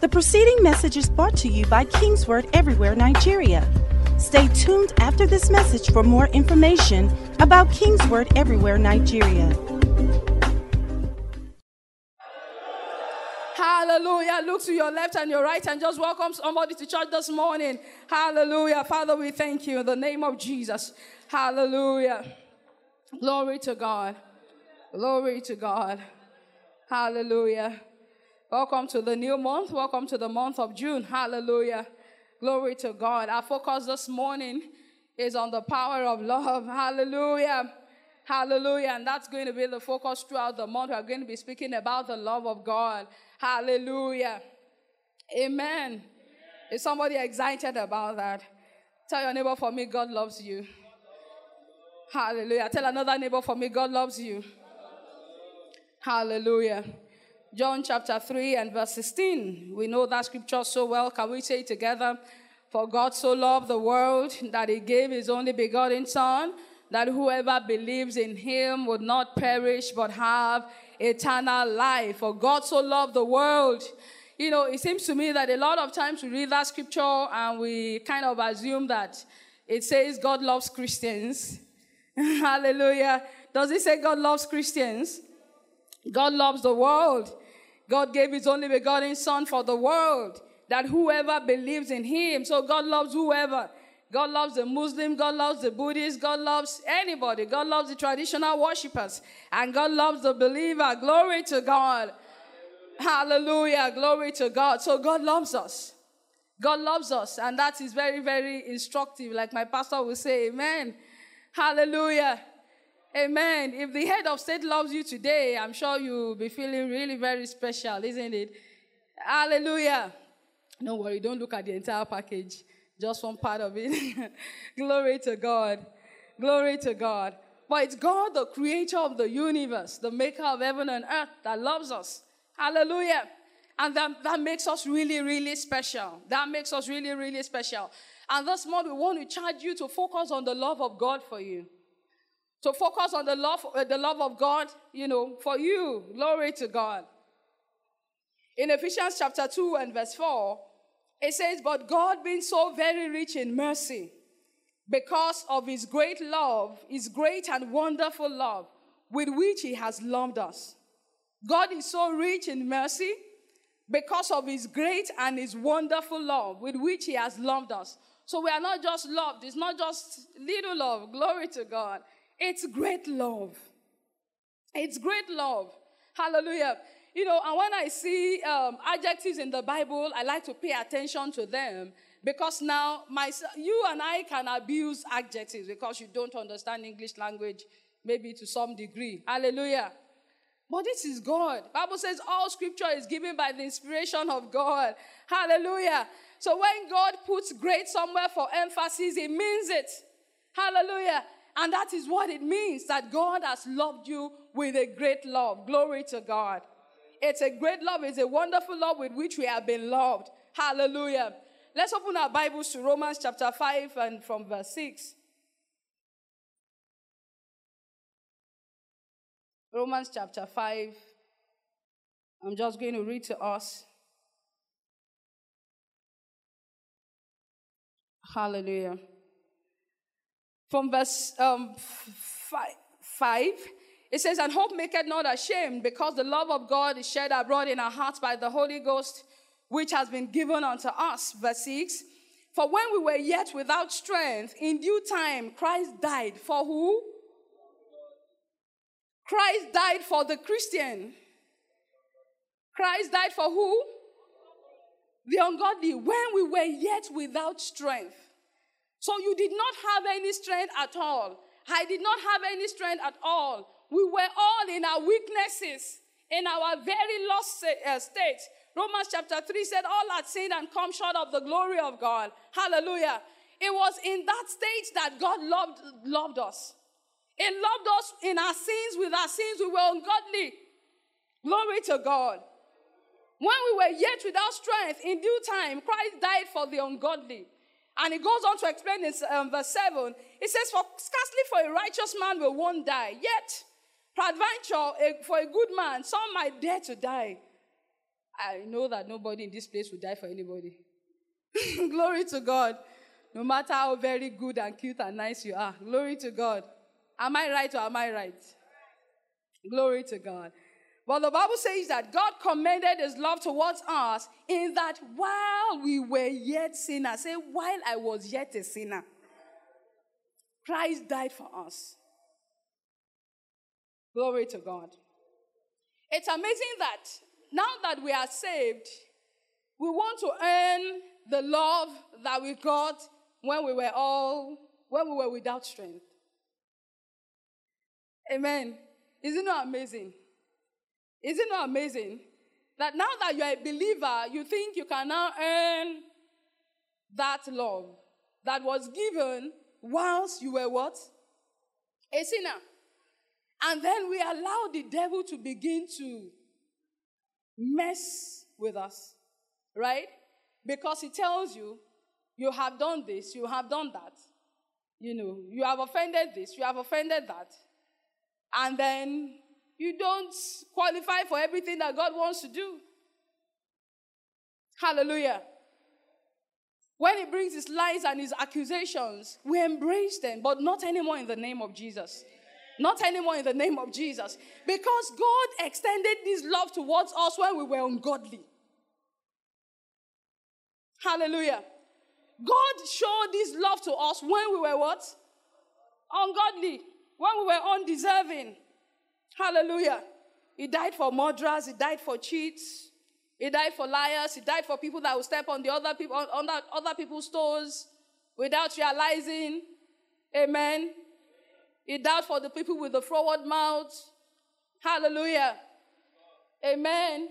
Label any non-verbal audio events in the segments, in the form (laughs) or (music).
The preceding message is brought to you by Kingsword Everywhere Nigeria. Stay tuned after this message for more information about Kingsword Everywhere Nigeria. Hallelujah. Look to your left and your right and just welcome somebody to church this morning. Hallelujah. Father, we thank you in the name of Jesus. Hallelujah. Glory to God. Glory to God. Hallelujah. Welcome to the new month. Welcome to the month of June. Hallelujah. Glory to God. Our focus this morning is on the power of love. Hallelujah. Hallelujah. And that's going to be the focus throughout the month. We're going to be speaking about the love of God. Hallelujah. Amen. Is somebody excited about that? Tell your neighbor for me, God loves you. Hallelujah. Tell another neighbor for me, God loves you. Hallelujah. John chapter 3 and verse 16. We know that scripture so well. Can we say it together? For God so loved the world that he gave his only begotten Son, that whoever believes in him would not perish but have eternal life. For God so loved the world. You know, it seems to me that a lot of times we read that scripture and we kind of assume that it says God loves Christians. (laughs) Hallelujah. Does it say God loves Christians? God loves the world. God gave his only begotten Son for the world, that whoever believes in him, so God loves whoever. God loves the Muslim, God loves the Buddhist, God loves anybody. God loves the traditional worshippers, and God loves the believer. Glory to God. Hallelujah. Glory to God. So God loves us. God loves us, and that is very, very instructive. Like my pastor will say, Amen. Hallelujah. Amen. If the head of state loves you today, I'm sure you'll be feeling really very special, isn't it? Hallelujah. Don't worry, don't look at the entire package, just one part of it. (laughs) Glory to God. Glory to God. But it's God, the creator of the universe, the maker of heaven and earth, that loves us. Hallelujah. And that, that makes us really, really special. That makes us really, really special. And this morning, we want to charge you to focus on the love of God for you. To focus on the love, uh, the love of God, you know, for you. Glory to God. In Ephesians chapter 2 and verse 4, it says, But God being so very rich in mercy, because of his great love, his great and wonderful love, with which he has loved us. God is so rich in mercy because of his great and his wonderful love with which he has loved us. So we are not just loved, it's not just little love. Glory to God. It's great love. It's great love. Hallelujah. You know, and when I see um, adjectives in the Bible, I like to pay attention to them because now my, you and I can abuse adjectives because you don't understand English language, maybe to some degree. Hallelujah. But this is God. Bible says all scripture is given by the inspiration of God. Hallelujah. So when God puts great somewhere for emphasis, it means it. Hallelujah. And that is what it means that God has loved you with a great love. Glory to God. It's a great love, it's a wonderful love with which we have been loved. Hallelujah. Let's open our Bibles to Romans chapter 5 and from verse 6. Romans chapter 5. I'm just going to read to us. Hallelujah. From verse um, five, 5, it says, And hope maketh not ashamed, because the love of God is shed abroad in our hearts by the Holy Ghost, which has been given unto us. Verse 6 For when we were yet without strength, in due time Christ died for who? Christ died for the Christian. Christ died for who? The ungodly. When we were yet without strength. So you did not have any strength at all. I did not have any strength at all. We were all in our weaknesses, in our very lost uh, state. Romans chapter 3 said, All had sinned and come short of the glory of God. Hallelujah. It was in that state that God loved, loved us. He loved us in our sins. With our sins, we were ungodly. Glory to God. When we were yet without strength, in due time, Christ died for the ungodly. And he goes on to explain in um, verse 7. He says, For scarcely for a righteous man will one die, yet, peradventure, for a good man, some might dare to die. I know that nobody in this place will die for anybody. (laughs) Glory to God. No matter how very good and cute and nice you are. Glory to God. Am I right or am I right? Glory to God. But the Bible says that God commended his love towards us in that while we were yet sinners, say, while I was yet a sinner, Christ died for us. Glory to God. It's amazing that now that we are saved, we want to earn the love that we got when we were all, when we were without strength. Amen. Is it amazing? Is it amazing that now that you're a believer, you think you can now earn that love that was given whilst you were what? A sinner. And then we allow the devil to begin to mess with us, right? Because he tells you, you have done this, you have done that. You know, you have offended this, you have offended that. And then you don't qualify for everything that God wants to do. Hallelujah. When he brings his lies and his accusations, we embrace them, but not anymore in the name of Jesus. Not anymore in the name of Jesus. Because God extended this love towards us when we were ungodly. Hallelujah. God showed this love to us when we were what? Ungodly. When we were undeserving. Hallelujah. He died for murderers, he died for cheats, he died for liars, he died for people that will step on the other people on other people's toes without realizing. Amen. He died for the people with the forward mouth. Hallelujah. Amen.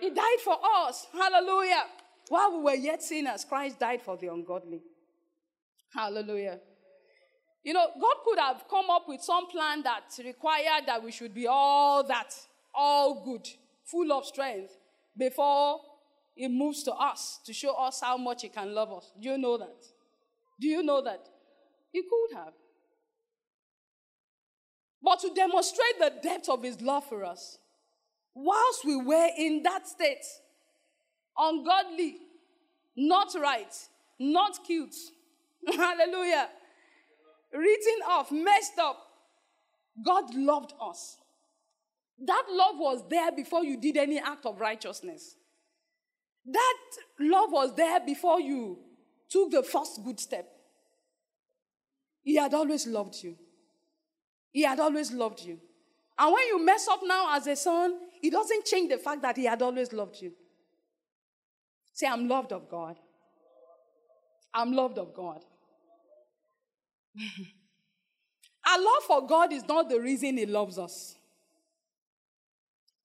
He died for us. Hallelujah. While we were yet sinners, Christ died for the ungodly. Hallelujah. You know, God could have come up with some plan that required that we should be all that, all good, full of strength, before He moves to us to show us how much He can love us. Do you know that? Do you know that? He could have. But to demonstrate the depth of His love for us, whilst we were in that state, ungodly, not right, not cute, (laughs) hallelujah, written off, messed up, God loved us. That love was there before you did any act of righteousness. That love was there before you took the first good step. He had always loved you. He had always loved you. And when you mess up now as a son, it doesn't change the fact that he had always loved you. Say, I'm loved of God. I'm loved of God. (laughs) Our love for God is not the reason He loves us.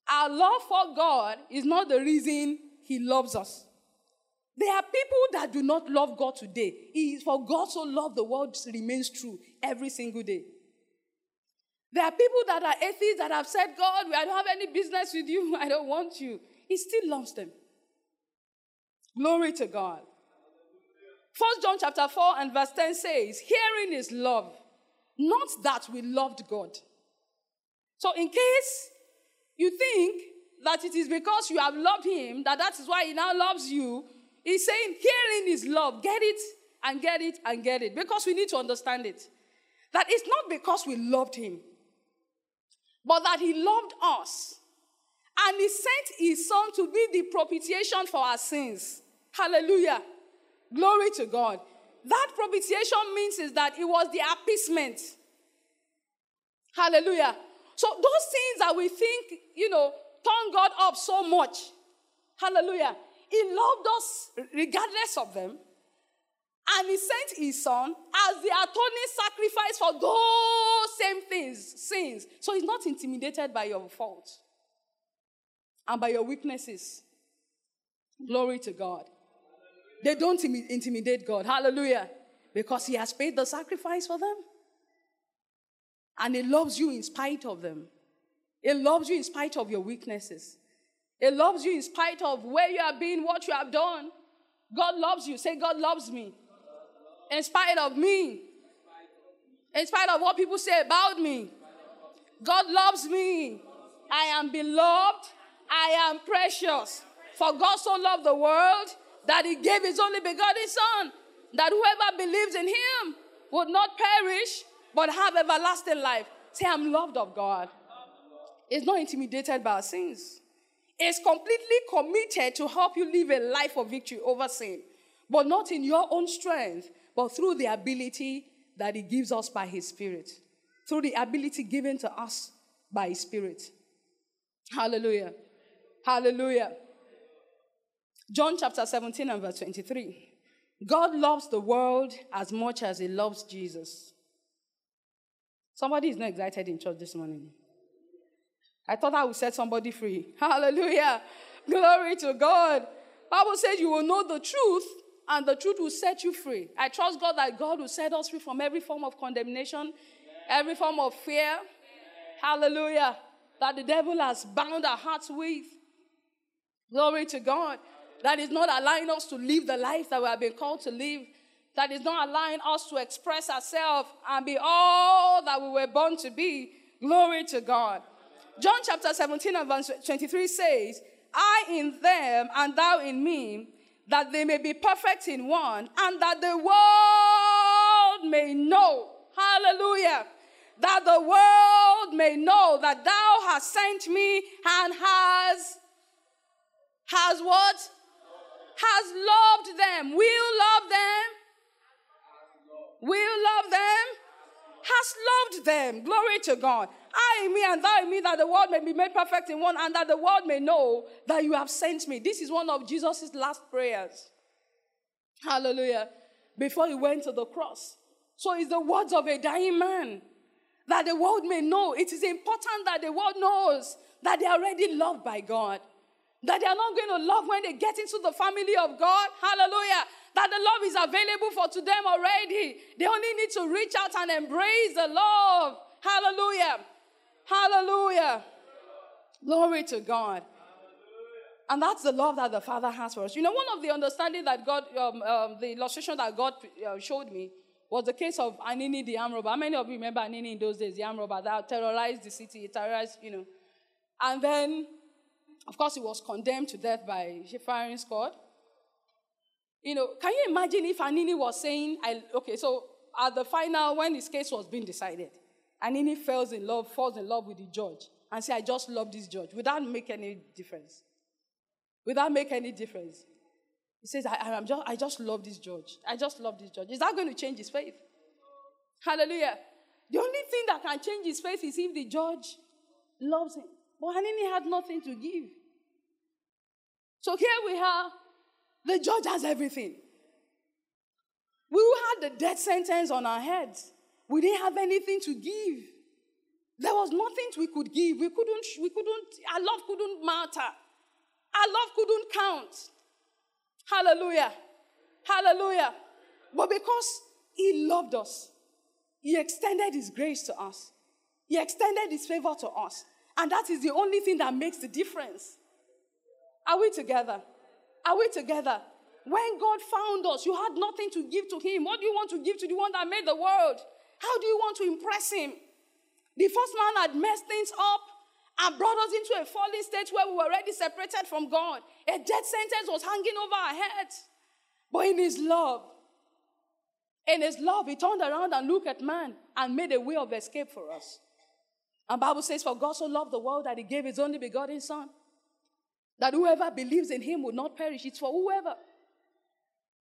Our love for God is not the reason He loves us. There are people that do not love God today. For God so loved the world remains true every single day. There are people that are atheists that have said, God, I don't have any business with you. (laughs) I don't want you. He still loves them. Glory to God. First John chapter 4 and verse 10 says, Hearing is love, not that we loved God. So, in case you think that it is because you have loved him that that is why he now loves you, he's saying, Hearing is love. Get it and get it and get it. Because we need to understand it. That it's not because we loved him, but that he loved us. And he sent his son to be the propitiation for our sins. Hallelujah. Glory to God. That propitiation means is that it was the appeasement. Hallelujah. So those things that we think, you know, turn God up so much. Hallelujah. He loved us regardless of them. And he sent his son as the atoning sacrifice for those same things, sins. So he's not intimidated by your faults and by your weaknesses. Glory to God. They don't intimidate God. Hallelujah. Because He has paid the sacrifice for them. And He loves you in spite of them. He loves you in spite of your weaknesses. He loves you in spite of where you have been, what you have done. God loves you. Say, God loves me. In spite of me. In spite of what people say about me. God loves me. I am beloved. I am precious. For God so loved the world that he gave his only begotten Son, that whoever believes in him would not perish, but have everlasting life. Say, I'm loved of God. It's not intimidated by our sins. It's completely committed to help you live a life of victory over sin, but not in your own strength, but through the ability that He gives us by His Spirit, through the ability given to us by His Spirit. Hallelujah. Hallelujah. John chapter 17 and verse 23. God loves the world as much as He loves Jesus. Somebody is not excited in church this morning. I thought I would set somebody free. (laughs) Hallelujah. Glory to God. Bible says you will know the truth and the truth will set you free. I trust God that God will set us free from every form of condemnation, every form of fear. Hallelujah. That the devil has bound our hearts with. Glory to God. That is not allowing us to live the life that we have been called to live. That is not allowing us to express ourselves and be all that we were born to be. Glory to God. John chapter 17 and verse 23 says, I in them and thou in me, that they may be perfect in one, and that the world may know. Hallelujah. That the world may know that thou hast sent me and has, has what? Has loved them. Will love them. Will love them. Has loved them. Glory to God. I in me and thou in me, that the world may be made perfect in one, and that the world may know that you have sent me. This is one of Jesus' last prayers. Hallelujah. Before he went to the cross. So it's the words of a dying man that the world may know. It is important that the world knows that they are already loved by God. That they are not going to love when they get into the family of God. Hallelujah. That the love is available for to them already. They only need to reach out and embrace the love. Hallelujah. Hallelujah. Glory to God. And that's the love that the Father has for us. You know, one of the understanding that God, um, um, the illustration that God uh, showed me was the case of Anini the arm robber. How many of you remember Anini in those days, the arm robber that terrorized the city, terrorized, you know. And then, of course, he was condemned to death by firing squad. You know, can you imagine if Anini was saying, I, okay, so at the final, when his case was being decided, Anini falls in love, falls in love with the judge, and say, I just love this judge, without make any difference. Without make any difference. He says, I, am just, I just love this judge. I just love this judge. Is that going to change his faith? Hallelujah. The only thing that can change his faith is if the judge loves him. But Anini had nothing to give. So here we are. The judge has everything. We had the death sentence on our heads. We didn't have anything to give. There was nothing we could give. We couldn't, we couldn't, our love couldn't matter. Our love couldn't count. Hallelujah. Hallelujah. But because He loved us, He extended His grace to us, He extended His favor to us. And that is the only thing that makes the difference. Are we together? Are we together? When God found us, you had nothing to give to Him. What do you want to give to the one that made the world? How do you want to impress him? The first man had messed things up and brought us into a fallen state where we were already separated from God. A death sentence was hanging over our heads. But in his love, in his love, he turned around and looked at man and made a way of escape for us. And Bible says, For God so loved the world that he gave his only begotten son. That whoever believes in him would not perish. It's for whoever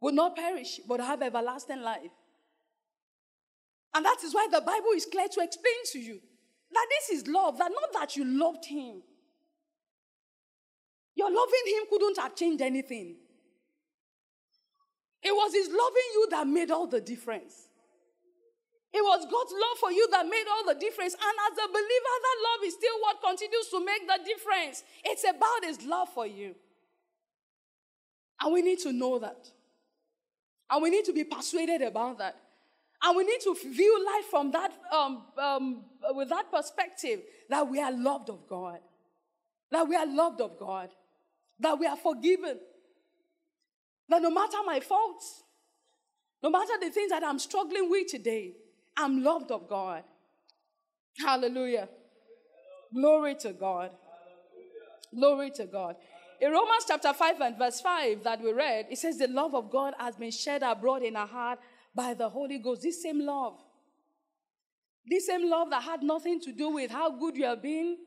would not perish, but have everlasting life. And that is why the Bible is clear to explain to you that this is love, that not that you loved him. Your loving him couldn't have changed anything. It was his loving you that made all the difference. It was God's love for you that made all the difference. And as a believer, that love is still what continues to make the difference. It's about his love for you. And we need to know that. And we need to be persuaded about that. And we need to view life from that, um, um, with that perspective that we are loved of God. That we are loved of God. That we are forgiven. That no matter my faults, no matter the things that I'm struggling with today, I'm loved of God. Hallelujah. Glory to God. Glory to God. In Romans chapter 5 and verse 5 that we read, it says, The love of God has been shed abroad in our heart by the Holy Ghost. This same love. This same love that had nothing to do with how good you have been,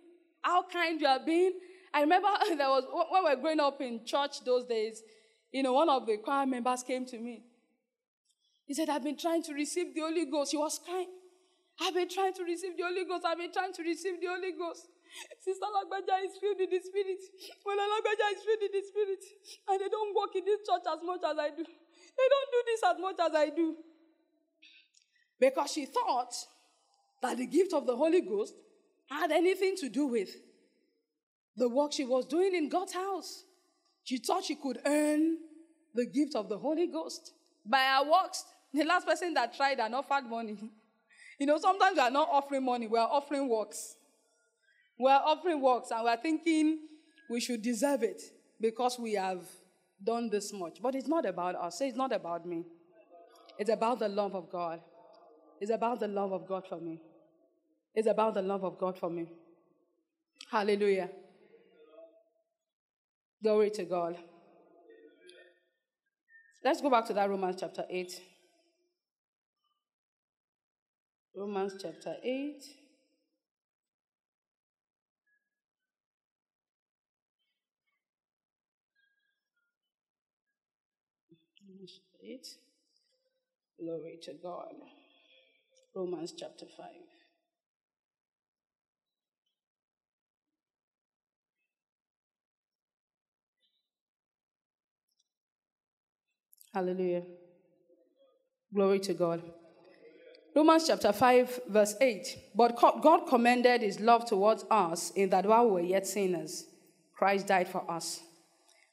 how kind you have been. I remember (laughs) there was when we were growing up in church those days, you know, one of the choir members came to me. He said, I've been trying to receive the Holy Ghost. He was crying. I've been trying to receive the Holy Ghost. I've been trying to receive the Holy Ghost. Sister Lagbaja is filled in the Spirit. When Lagbaja is filled in the Spirit, and they don't walk in this church as much as I do. They don't do this as much as I do. Because she thought that the gift of the Holy Ghost had anything to do with the work she was doing in God's house. She thought she could earn the gift of the Holy Ghost by her works. (laughs) The last person that tried and offered money. (laughs) You know, sometimes we are not offering money, we are offering works. We are offering works and we are thinking we should deserve it because we have done this much. But it's not about us. It's not about me. It's about the love of God. It's about the love of God for me. It's about the love of God for me. Hallelujah. Glory to God. Let's go back to that Romans chapter 8. Romans chapter 8. Romans 8. Glory to God. Romans chapter 5. Hallelujah. Glory to God. Romans chapter 5, verse 8. But God commended his love towards us in that while we were yet sinners, Christ died for us.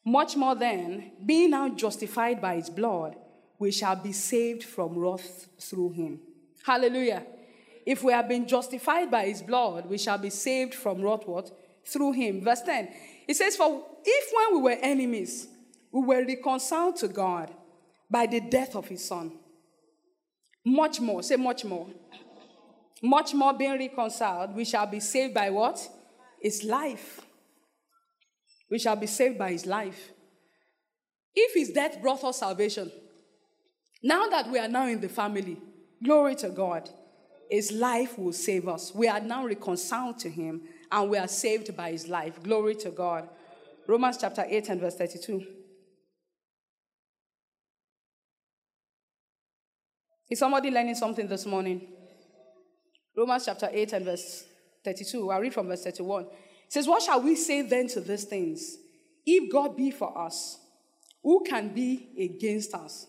Much more then, being now justified by his blood, we shall be saved from wrath through him. Hallelujah. If we have been justified by his blood, we shall be saved from wrath what? Through him. Verse 10. It says, For if when we were enemies, we were reconciled to God by the death of his son. Much more, say much more. Much more being reconciled, we shall be saved by what? His life. We shall be saved by his life. If his death brought us salvation, now that we are now in the family, glory to God, his life will save us. We are now reconciled to him and we are saved by his life. Glory to God. Romans chapter 8 and verse 32. Is somebody learning something this morning? Romans chapter 8 and verse 32. i read from verse 31. It says, What shall we say then to these things? If God be for us, who can be against us?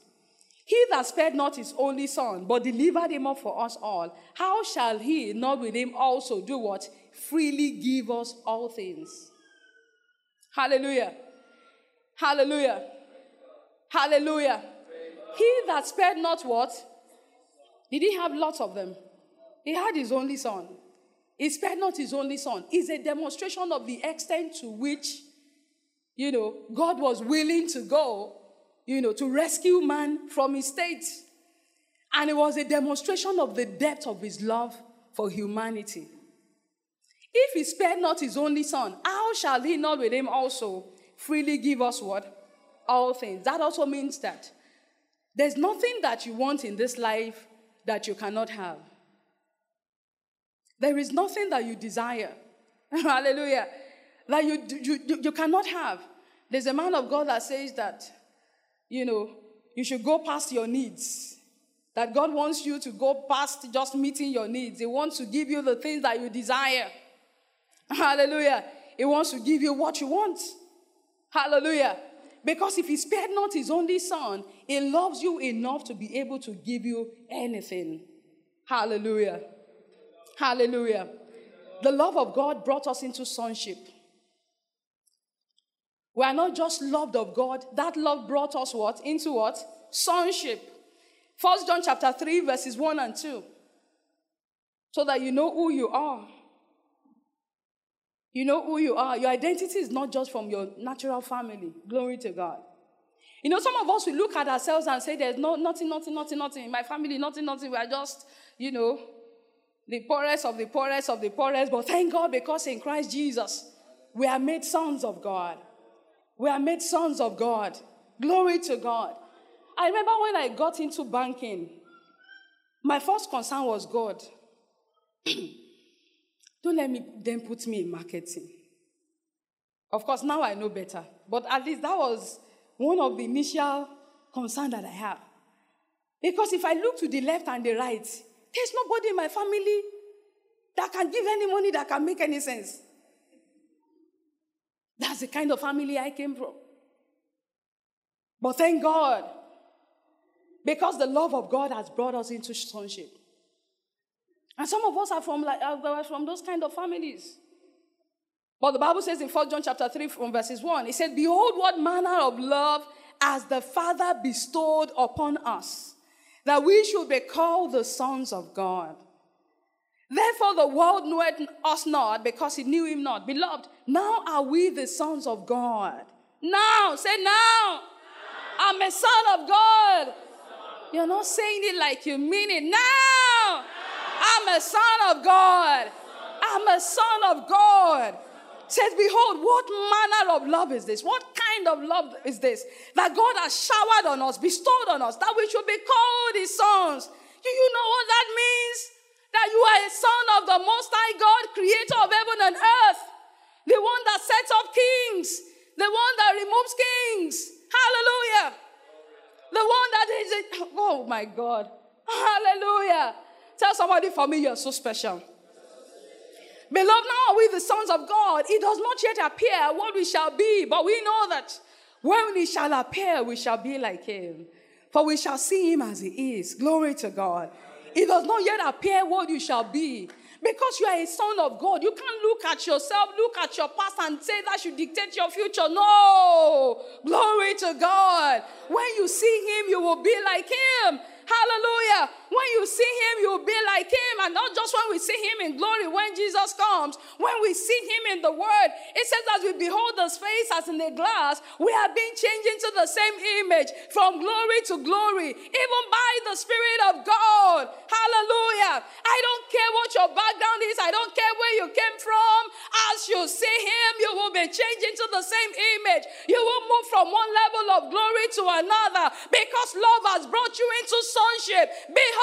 He that spared not his only son, but delivered him up for us all, how shall he not with him also do what? Freely give us all things. Hallelujah. Hallelujah. Hallelujah. He that spared not what? He have lots of them? He had his only son. He spared not his only son. It's a demonstration of the extent to which, you know, God was willing to go, you know, to rescue man from his state. And it was a demonstration of the depth of his love for humanity. If he spared not his only son, how shall he not with him also freely give us what? All things. That also means that there's nothing that you want in this life that you cannot have. There is nothing that you desire. (laughs) Hallelujah. That you, you, you cannot have. There's a man of God that says that, you know, you should go past your needs. That God wants you to go past just meeting your needs. He wants to give you the things that you desire. (laughs) Hallelujah. He wants to give you what you want. Hallelujah. Because if he spared not his only son, he loves you enough to be able to give you anything. Hallelujah. Hallelujah. The love of God brought us into sonship. We are not just loved of God. That love brought us what? Into what? Sonship. First John chapter 3, verses 1 and 2. So that you know who you are. You know who you are. Your identity is not just from your natural family. Glory to God. You know, some of us we look at ourselves and say, There's no, nothing, nothing, nothing, nothing. In my family, nothing, nothing. We are just, you know, the poorest of the poorest of the poorest. But thank God because in Christ Jesus, we are made sons of God. We are made sons of God. Glory to God. I remember when I got into banking, my first concern was God. (clears throat) Don't let me then put me in marketing. Of course, now I know better. But at least that was one of the initial concerns that I have. Because if I look to the left and the right, there's nobody in my family that can give any money that can make any sense. That's the kind of family I came from. But thank God, because the love of God has brought us into sonship. And some of us are from like uh, are from those kind of families. But the Bible says in 1 John chapter 3 from verses 1, it said, Behold, what manner of love as the Father bestowed upon us, that we should be called the sons of God. Therefore, the world knoweth us not because it knew him not. Beloved, now are we the sons of God. Now, say now. now. I'm a son of God. You're not saying it like you mean it. Now, I'm a son of God. I'm a son of God says, Behold, what manner of love is this? What kind of love is this? That God has showered on us, bestowed on us, that we should be called his sons. Do you know what that means? That you are a son of the Most High God, creator of heaven and earth, the one that sets up kings, the one that removes kings. Hallelujah. The one that is, a, (laughs) oh my God. Hallelujah. Tell somebody for me, you're so special. Beloved, now are we the sons of God. It does not yet appear what we shall be, but we know that when we shall appear, we shall be like him. For we shall see him as he is. Glory to God. It does not yet appear what you shall be. Because you are a son of God, you can't look at yourself, look at your past, and say that should dictate your future. No. Glory to God. When you see him, you will be like him. Hallelujah. When you see him, you'll be like him. And not just when we see him in glory, when Jesus comes, when we see him in the word, it says, as we behold his face as in a glass, we are being changed into the same image from glory to glory, even by the Spirit of God. Hallelujah. I don't care what your background is, I don't care where you came from. As you see him, you will be changed into the same image. You will move from one level of glory to another because love has brought you into sonship. Behold,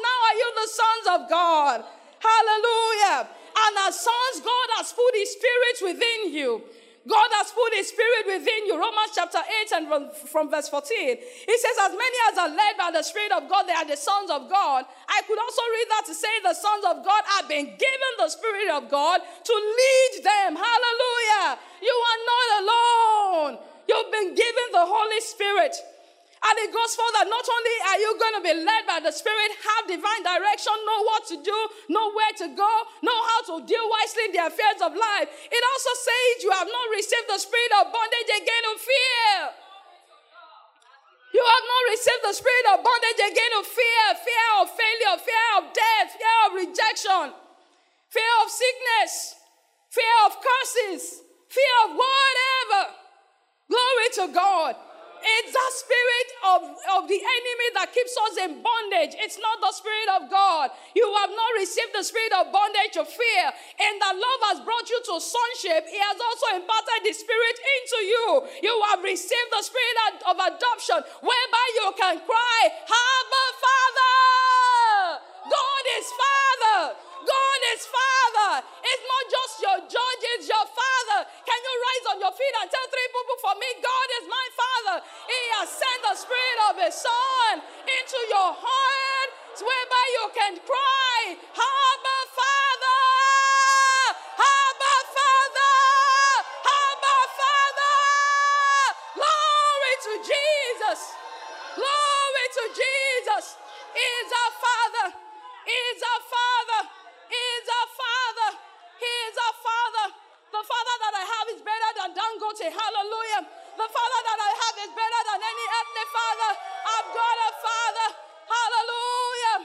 now are you the sons of God. Hallelujah. And as sons, God has put his spirit within you. God has put his spirit within you. Romans chapter 8 and from, from verse 14. He says, As many as are led by the Spirit of God, they are the sons of God. I could also read that to say the sons of God have been given the Spirit of God to lead them. Hallelujah. You are not alone. You've been given the Holy Spirit. And it goes further. Not only are you going to be led by the Spirit, have divine direction, know what to do, know where to go, know how to deal wisely the affairs of life. It also says you have not received the spirit of bondage again of fear. You have not received the spirit of bondage again of fear, fear of failure, fear of death, fear of rejection, fear of sickness, fear of curses, fear of whatever. Glory to God. It's the spirit of, of the enemy that keeps us in bondage. It's not the spirit of God. You have not received the spirit of bondage or fear. And that love has brought you to sonship. He has also imparted the spirit into you. You have received the spirit of adoption, whereby you can cry, Abba, Father. God is Father. God is Father. It's not just your judge, on your feet and tell three people for me, God is my Father. He has sent the Spirit of His Son into your heart, whereby you can cry, Abba, Father. Abba, Father. Abba, Father. Glory to Jesus. Glory to Jesus. He is our Father. He is our Father. He is our Father. He is our Father. The Father that I have is better Dangote. Hallelujah. The Father that I have is better than any earthly Father. I've got a Father. Hallelujah.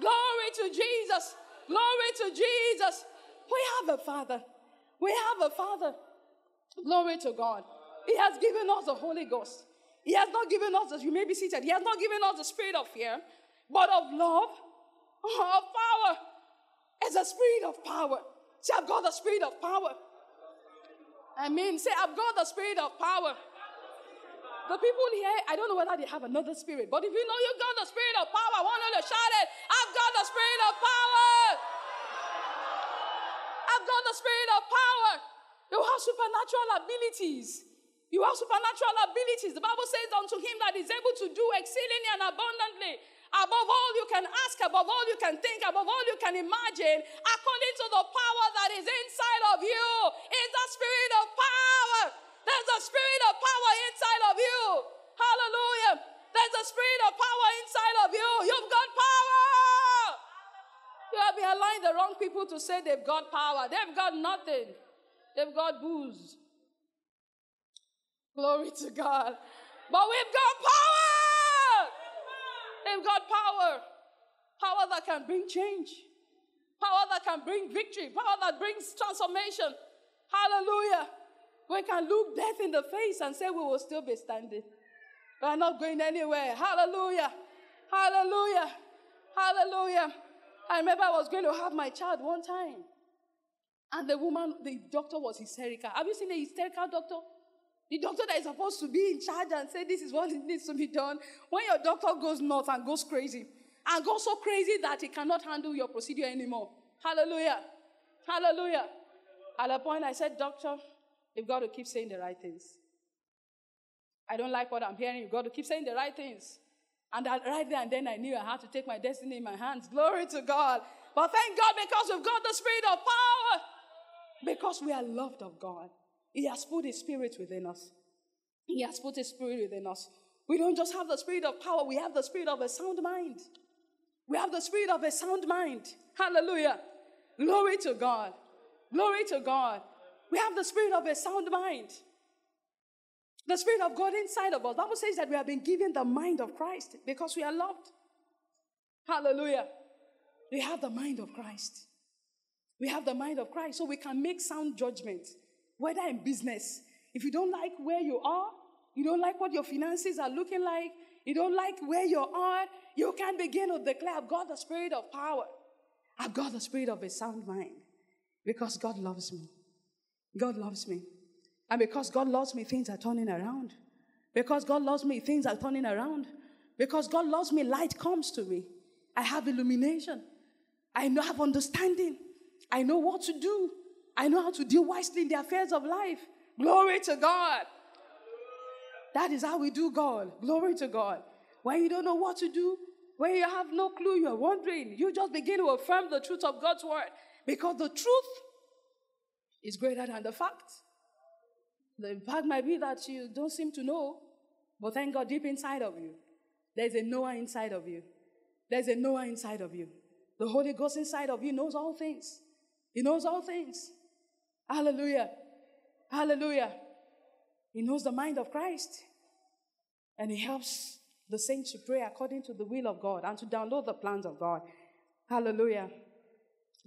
Glory to Jesus. Glory to Jesus. We have a Father. We have a Father. Glory to God. He has given us the Holy Ghost. He has not given us, as you may be seated, He has not given us the spirit of fear, but of love, of power. It's a spirit of power. See, I've got the spirit of power. I mean, say, I've got the spirit of power. The people here, I don't know whether they have another spirit, but if you know you've got the spirit of power, I want you to shout it. I've got the spirit of power. I've got the spirit of power. You have supernatural abilities. You have supernatural abilities. The Bible says unto him that is able to do exceedingly and abundantly above all you can ask, above all you can think, above all you can imagine, according to the power that is inside of you. Is the spirit of power. There's a spirit of power inside of you. Hallelujah. There's a spirit of power inside of you. You've got power. You have been allowing the wrong people to say they've got power. They've got nothing. They've got booze. Glory to God. But we've got power. Got power. Power that can bring change. Power that can bring victory. Power that brings transformation. Hallelujah. We can look death in the face and say we will still be standing. We are not going anywhere. Hallelujah. Hallelujah. Hallelujah. I remember I was going to have my child one time. And the woman, the doctor was hysterical. Have you seen a hysterical doctor? The doctor that is supposed to be in charge and say this is what needs to be done. When your doctor goes north and goes crazy, and goes so crazy that he cannot handle your procedure anymore. Hallelujah. Hallelujah. At a point, I said, Doctor, you've got to keep saying the right things. I don't like what I'm hearing. You've got to keep saying the right things. And that right there and then I knew I had to take my destiny in my hands. Glory to God. But thank God because we've got the spirit of power. Because we are loved of God. He has put His Spirit within us. He has put His Spirit within us. We don't just have the Spirit of power, we have the Spirit of a sound mind. We have the Spirit of a sound mind. Hallelujah. Glory to God. Glory to God. We have the Spirit of a sound mind. The Spirit of God inside of us. Bible says that we have been given the mind of Christ because we are loved. Hallelujah. We have the mind of Christ. We have the mind of Christ, so we can make sound judgment whether in business, if you don't like where you are, you don't like what your finances are looking like, you don't like where you are, you can begin to declare, I've got the spirit of power. I've got the spirit of a sound mind because God loves me. God loves me. And because God loves me, things are turning around. Because God loves me, things are turning around. Because God loves me, light comes to me. I have illumination. I know, have understanding. I know what to do. I know how to deal wisely in the affairs of life. Glory to God. That is how we do God. Glory to God. When you don't know what to do, when you have no clue, you're wondering, you just begin to affirm the truth of God's word. Because the truth is greater than the fact. The fact might be that you don't seem to know, but thank God, deep inside of you, there's a knower inside of you. There's a knower inside of you. The Holy Ghost inside of you knows all things. He knows all things. Hallelujah. Hallelujah. He knows the mind of Christ. And he helps the saints to pray according to the will of God and to download the plans of God. Hallelujah.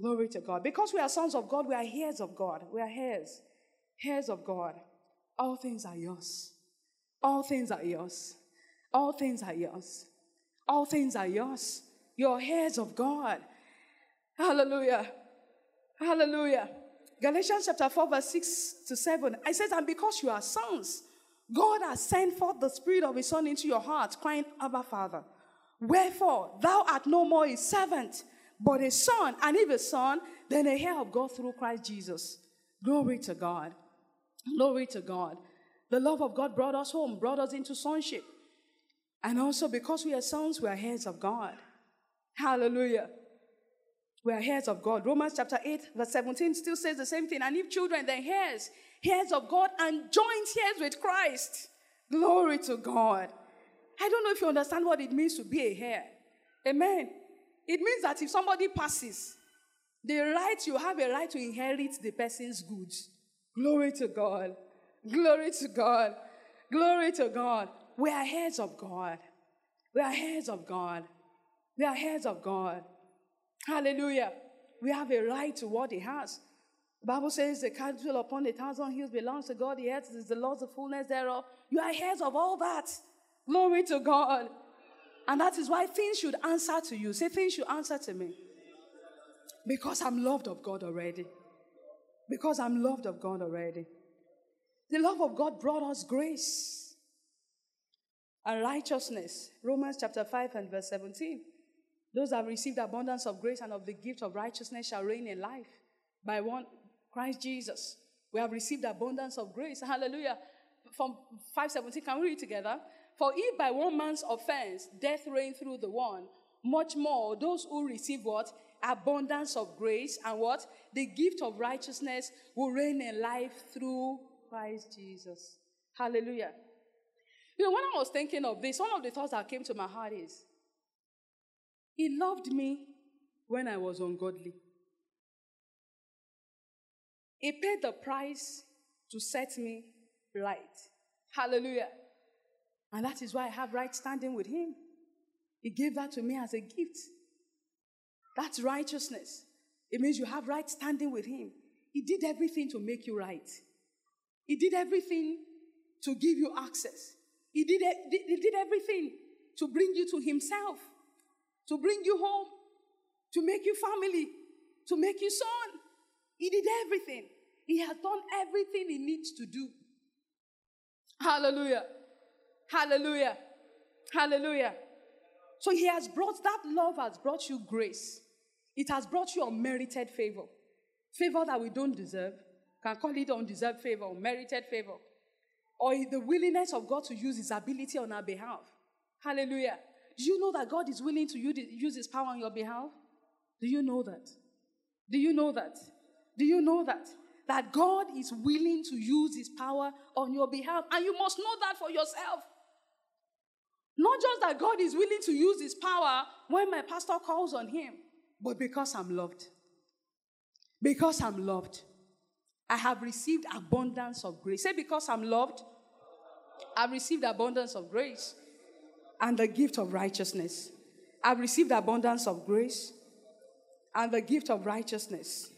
Glory to God. Because we are sons of God, we are heirs of God. We are heirs. Heirs of God. All things are yours. All things are yours. All things are yours. All things are yours. You're heirs of God. Hallelujah. Hallelujah. Galatians chapter 4, verse 6 to 7. I says, And because you are sons, God has sent forth the Spirit of His Son into your heart, crying, Abba, Father. Wherefore, thou art no more a servant, but a son, and if a son, then a heir of God through Christ Jesus. Glory to God. Glory to God. The love of God brought us home, brought us into sonship. And also, because we are sons, we are heirs of God. Hallelujah. We are heirs of God. Romans chapter 8, verse 17 still says the same thing. And if children, then heirs, heirs of God, and joint heirs with Christ. Glory to God. I don't know if you understand what it means to be a heir. Amen. It means that if somebody passes, the right, you have a right to inherit the person's goods. Glory to God. Glory to God. Glory to God. We are heirs of God. We are heirs of God. We are heirs of God. Hallelujah. We have a right to what he has. The Bible says the cattle upon a thousand hills belongs to God. The earth is the Lord's, the fullness thereof. You are heirs of all that. Glory to God. And that is why things should answer to you. Say things should answer to me. Because I'm loved of God already. Because I'm loved of God already. The love of God brought us grace and righteousness. Romans chapter 5 and verse 17. Those that have received abundance of grace and of the gift of righteousness shall reign in life by one Christ Jesus. We have received abundance of grace. (laughs) Hallelujah. From 517, can we read together? For if by one man's offense death reigned through the one, much more those who receive what? Abundance of grace and what? The gift of righteousness will reign in life through Christ Jesus. Hallelujah. You know, when I was thinking of this, one of the thoughts that came to my heart is He loved me when I was ungodly. He paid the price to set me right. Hallelujah. And that is why I have right standing with Him. He gave that to me as a gift. That's righteousness. It means you have right standing with Him. He did everything to make you right. He did everything to give you access. He did, he did everything to bring you to Himself, to bring you home, to make you family, to make you son. He did everything. He has done everything He needs to do. Hallelujah. Hallelujah. Hallelujah. So he has brought that love has brought you grace. It has brought you unmerited favor. Favor that we don't deserve. Can call it undeserved favor, unmerited favor. Or the willingness of God to use his ability on our behalf. Hallelujah. Do you know that God is willing to use his power on your behalf? Do you know that? Do you know that? Do you know that? That God is willing to use his power on your behalf. And you must know that for yourself. Not just that God is willing to use his power when my pastor calls on him, but because I'm loved. Because I'm loved. I have received abundance of grace. Say, because I'm loved, I've received abundance of grace and the gift of righteousness. I've received abundance of grace and the gift of righteousness.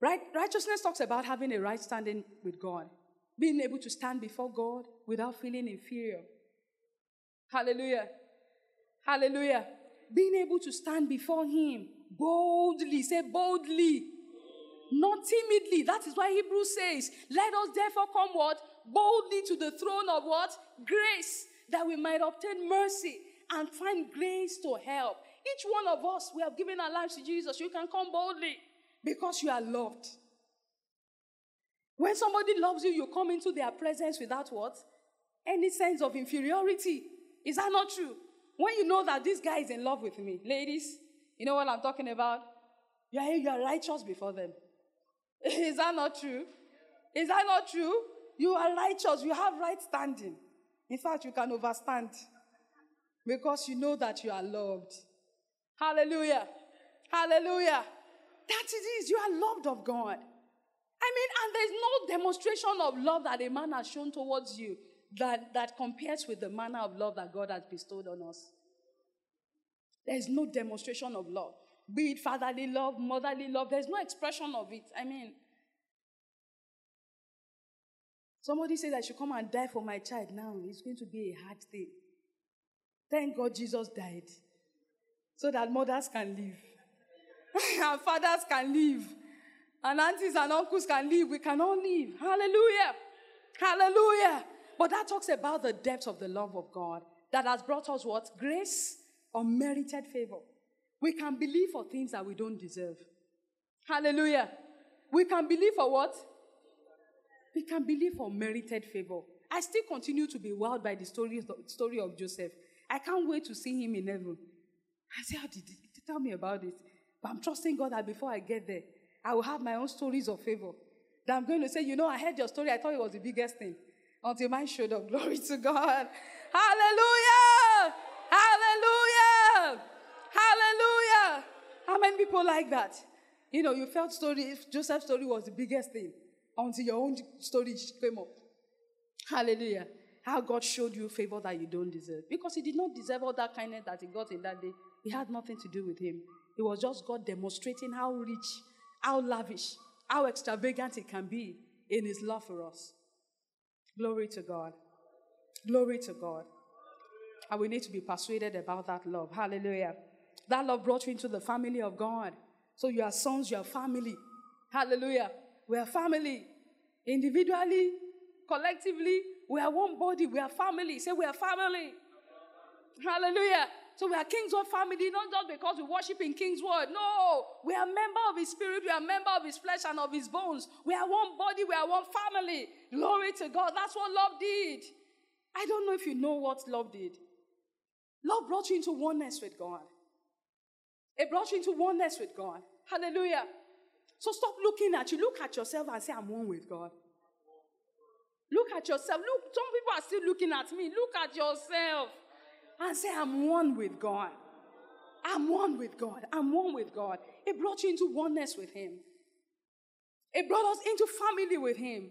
Right? Righteousness talks about having a right standing with God, being able to stand before God without feeling inferior. Hallelujah. Hallelujah. Being able to stand before Him boldly. Say boldly. Not timidly. That is why Hebrews says, Let us therefore come what? Boldly to the throne of what? Grace, that we might obtain mercy and find grace to help. Each one of us, we have given our lives to Jesus. You can come boldly because you are loved. When somebody loves you, you come into their presence without what? Any sense of inferiority. Is that not true? When you know that this guy is in love with me, ladies, you know what I'm talking about? You are, you are righteous before them. (laughs) is that not true? Is that not true? You are righteous. You have right standing. In fact, you can overstand because you know that you are loved. Hallelujah. Hallelujah. That it is. You are loved of God. I mean, and there's no demonstration of love that a man has shown towards you that, that compares with the manner of love that God has bestowed on us. There is no demonstration of love, be it fatherly love, motherly love. There's no expression of it. I mean, somebody says I should come and die for my child now. It's going to be a hard thing. Thank God Jesus died so that mothers can live, (laughs) and fathers can live, and aunties and uncles can live. We can all live. Hallelujah. Hallelujah. But that talks about the depth of the love of God that has brought us what? Grace or merited favor. We can believe for things that we don't deserve. Hallelujah. We can believe for what? We can believe for merited favor. I still continue to be wowed by the story, the story of Joseph. I can't wait to see him in heaven. I say, How did he tell me about it? But I'm trusting God that before I get there, I will have my own stories of favor. That I'm going to say, You know, I heard your story. I thought it was the biggest thing until mine showed up. (laughs) Glory to God. Hallelujah! Hallelujah! Hallelujah! How many people like that? You know, you felt story, Joseph's story was the biggest thing until your own story came up. Hallelujah. How God showed you favor that you don't deserve. Because he did not deserve all that kindness that he got in that day. It had nothing to do with him. It was just God demonstrating how rich, how lavish, how extravagant it can be in his love for us. Glory to God. Glory to God. And we need to be persuaded about that love. Hallelujah. That love brought you into the family of God. So you are sons, you are family. Hallelujah. We are family. Individually, collectively, we are one body, we are family. Say we are family. Hallelujah. So we are kings Kingsword family, not just because we worship in Kingsword. No, we are member of his spirit, we are member of his flesh and of his bones. We are one body, we are one family. Glory to God. That's what love did. I don't know if you know what love did. Love brought you into oneness with God. It brought you into oneness with God. Hallelujah. So stop looking at you. Look at yourself and say, I'm one with God. Look at yourself. Look, some people are still looking at me. Look at yourself and say, I'm one with God. I'm one with God. I'm one with God. It brought you into oneness with Him. It brought us into family with Him.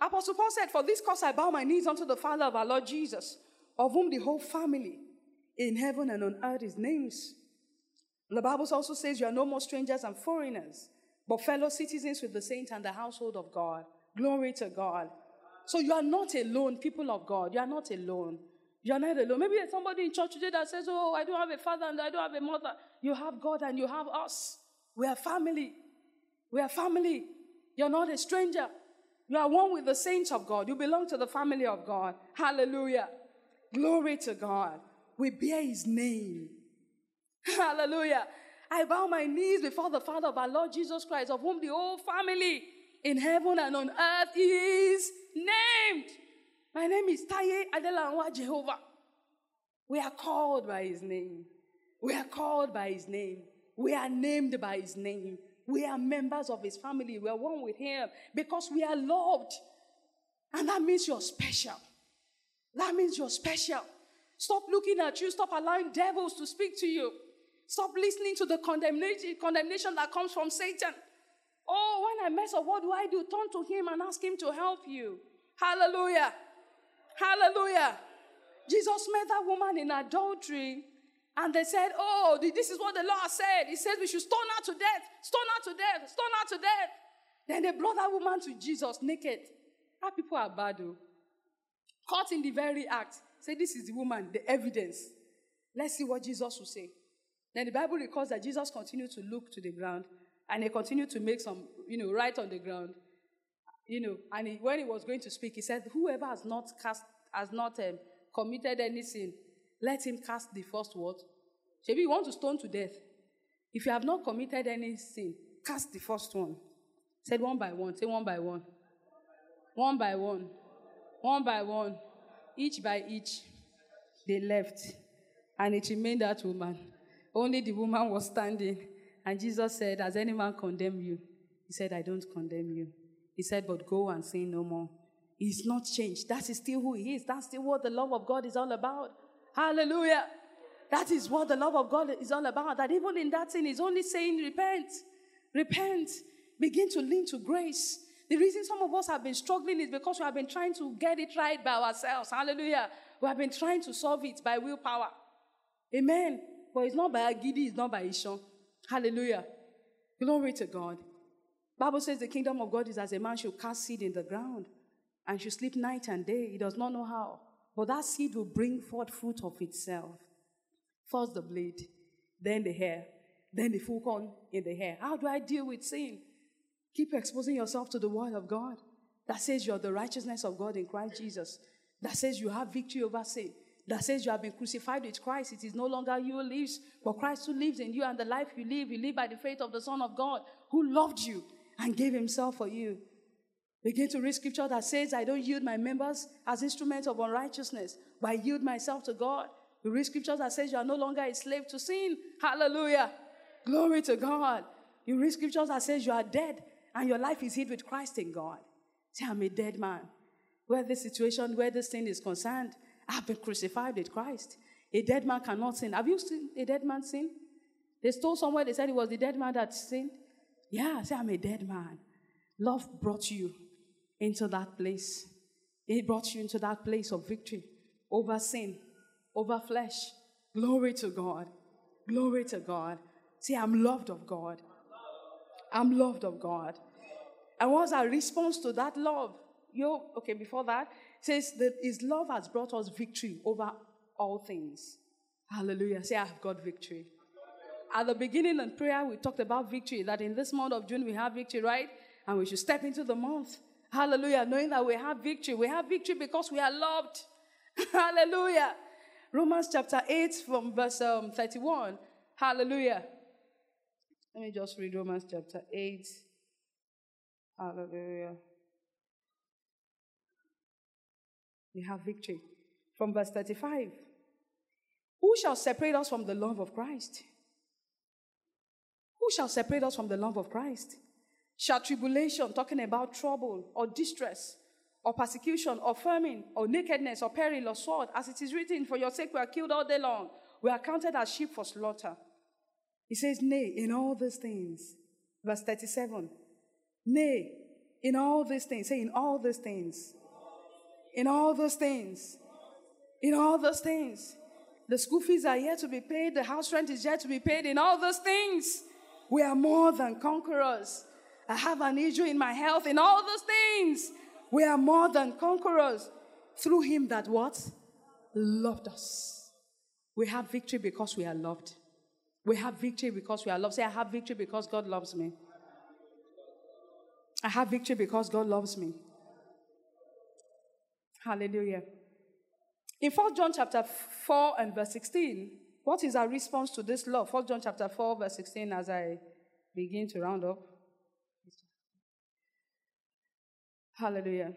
Apostle Paul said, For this cause I bow my knees unto the Father of our Lord Jesus, of whom the whole family in heaven and on earth is names. The Bible also says, You are no more strangers and foreigners, but fellow citizens with the saints and the household of God. Glory to God. So you are not alone, people of God. You are not alone. You are not alone. Maybe there's somebody in church today that says, Oh, I don't have a father and I don't have a mother. You have God and you have us. We are family. We are family. You're not a stranger. You are one with the saints of God. You belong to the family of God. Hallelujah. Glory to God. We bear his name. (laughs) Hallelujah. I bow my knees before the Father of our Lord Jesus Christ, of whom the whole family in heaven and on earth is named. My name is Taye Adelanwa Jehovah. We are called by his name. We are called by his name. We are named by his name. We are members of his family. We are one with him because we are loved. And that means you're special. That means you're special. Stop looking at you. Stop allowing devils to speak to you. Stop listening to the condemnation, that comes from Satan. Oh, when I mess up, what do I do? Turn to him and ask him to help you. Hallelujah. Hallelujah. Jesus met that woman in adultery and they said, Oh, this is what the law said. He says we should stone her to death, stone her to death, stone her to death. Then they brought that woman to Jesus naked. Our people are bad, though. Caught in the very act. Say, This is the woman, the evidence. Let's see what Jesus will say. Then the Bible records that Jesus continued to look to the ground and he continued to make some, you know, right on the ground. You know, and he, when he was going to speak, he said, Whoever has not cast, has not um, committed any sin, let him cast the first word. Maybe you want to stone to death. If you have not committed any sin, cast the first one. Said one by one. Say one by one. One by one. One by one. Each by each. They left. And it remained that woman. Only the woman was standing. And Jesus said, Has any man condemned you? He said, I don't condemn you. He said, But go and sin no more. He's not changed. That is still who he is. That's still what the love of God is all about. Hallelujah. That is what the love of God is all about. That even in that sin, he's only saying, Repent. Repent. Begin to lean to grace. The reason some of us have been struggling is because we have been trying to get it right by ourselves. Hallelujah. We have been trying to solve it by willpower. Amen. But it's not by Agidi, it's not by Ishon. Hallelujah. Glory to God. Bible says the kingdom of God is as a man should cast seed in the ground and should sleep night and day. He does not know how. But that seed will bring forth fruit of itself. First the blade, then the hair, then the full corn in the hair. How do I deal with sin? Keep exposing yourself to the word of God that says you're the righteousness of God in Christ Jesus, that says you have victory over sin, that says you have been crucified with Christ. It is no longer you who lives, but Christ who lives in you, and the life you live, you live by the faith of the Son of God who loved you and gave himself for you. Begin to read scripture that says, I don't yield my members as instruments of unrighteousness, but I yield myself to God. You read scriptures that says you are no longer a slave to sin. Hallelujah. Glory to God. You read scriptures that says you are dead and your life is hid with Christ in God. Say, I'm a dead man. Where this situation, where this sin is concerned, I've been crucified with Christ. A dead man cannot sin. Have you seen a dead man sin? They stole somewhere, they said it was the dead man that sinned. Yeah, say, I'm a dead man. Love brought you into that place. It brought you into that place of victory over sin, over flesh. Glory to God. Glory to God. Say, I'm loved of God. I'm loved of God. And what's our response to that love? Yo, okay, before that, says that his love has brought us victory over all things. Hallelujah. Say, I have got victory. At the beginning in prayer, we talked about victory, that in this month of June we have victory, right? And we should step into the month Hallelujah. Knowing that we have victory. We have victory because we are loved. (laughs) Hallelujah. Romans chapter 8 from verse um, 31. Hallelujah. Let me just read Romans chapter 8. Hallelujah. We have victory. From verse 35. Who shall separate us from the love of Christ? Who shall separate us from the love of Christ? Shall tribulation, talking about trouble or distress, or persecution, or famine, or nakedness, or peril, or sword, as it is written, For your sake we are killed all day long. We are counted as sheep for slaughter. He says, Nay, in all these things. Verse 37. Nay, in all these things. Say, in all these things. In all those things. In all those things. The school fees are yet to be paid. The house rent is yet to be paid. In all those things, we are more than conquerors. I have an issue in my health. In all those things, we are more than conquerors. Through him that what? Loved us. We have victory because we are loved. We have victory because we are loved. Say, I have victory because God loves me. I have victory because God loves me. Hallelujah. In 1 John chapter 4 and verse 16, what is our response to this love? 1 John chapter 4, verse 16, as I begin to round up. Hallelujah.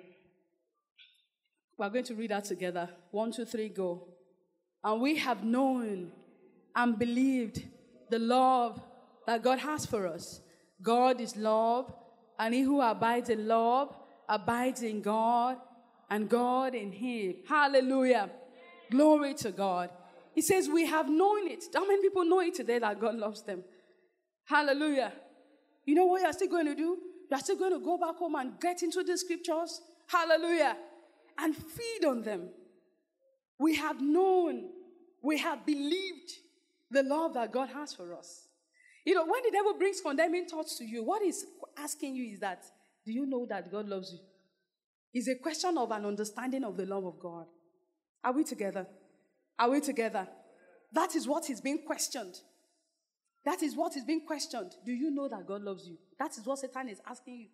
We're going to read that together. One, two, three, go. And we have known and believed the love that God has for us. God is love, and he who abides in love abides in God, and God in him. Hallelujah. Glory to God. He says, We have known it. How many people know it today that God loves them? Hallelujah. You know what you're still going to do? You're still going to go back home and get into the scriptures. Hallelujah. And feed on them. We have known, we have believed the love that God has for us. You know, when the devil brings condemning thoughts to you, what he's asking you is that, do you know that God loves you? It's a question of an understanding of the love of God. Are we together? Are we together? That is what is being questioned. That is what is being questioned. Do you know that God loves you? That is what Satan is asking you.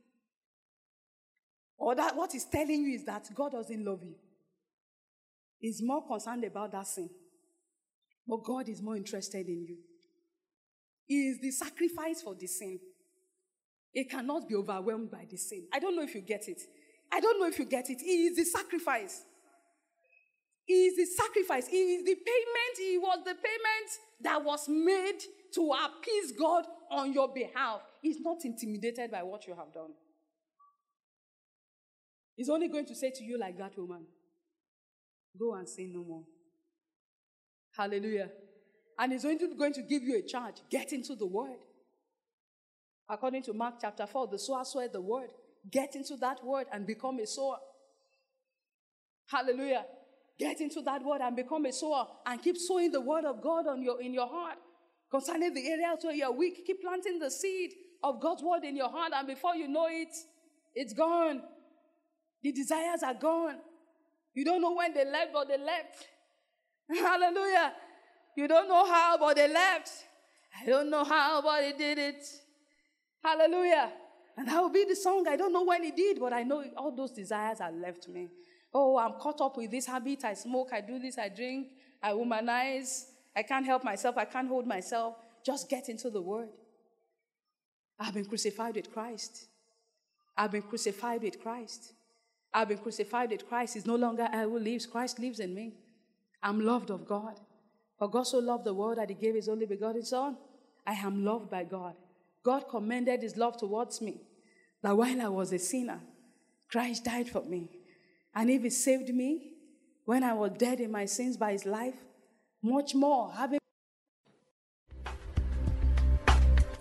Or that what he's telling you is that God doesn't love you. He's more concerned about that sin. But God is more interested in you. He is the sacrifice for the sin. It cannot be overwhelmed by the sin. I don't know if you get it. I don't know if you get it. He is the sacrifice. He is the sacrifice. He is the payment. He was the payment that was made to appease God on your behalf. He's not intimidated by what you have done. He's only going to say to you, like that woman, go and sin no more. Hallelujah. And he's only going to give you a charge get into the word. According to Mark chapter 4, the sower swear the word. Get into that word and become a sower. Hallelujah. Get into that word and become a sower and keep sowing the word of God on your, in your heart. Concerning the areas where you're weak, keep planting the seed of God's word in your heart, and before you know it, it's gone. The desires are gone. You don't know when they left, but they left. Hallelujah. You don't know how, but they left. I don't know how, but he did it. Hallelujah. And that will be the song. I don't know when he did, but I know all those desires are left me. Oh, I'm caught up with this habit. I smoke, I do this, I drink, I womanize. I can't help myself, I can't hold myself. Just get into the word. I've been crucified with Christ. I've been crucified with Christ. I've been crucified with Christ. It's no longer I who lives, Christ lives in me. I'm loved of God. For God so loved the world that he gave his only begotten Son. I am loved by God. God commended his love towards me that while I was a sinner, Christ died for me. And if he saved me when I was dead in my sins by his life, much more having.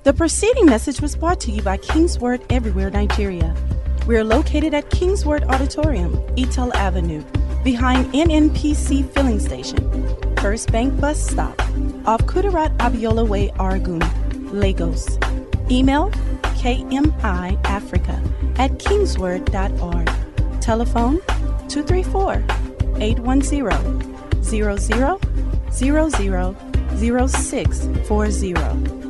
The preceding message was brought to you by Kingsword Everywhere Nigeria. We are located at Kingsword Auditorium, Etel Avenue, behind NNPC Filling Station, First Bank Bus Stop, off Kudirat Abiola Way, Oregun, Lagos. Email kmiafrica at kingsword.org. Telephone 234 810 00 000640.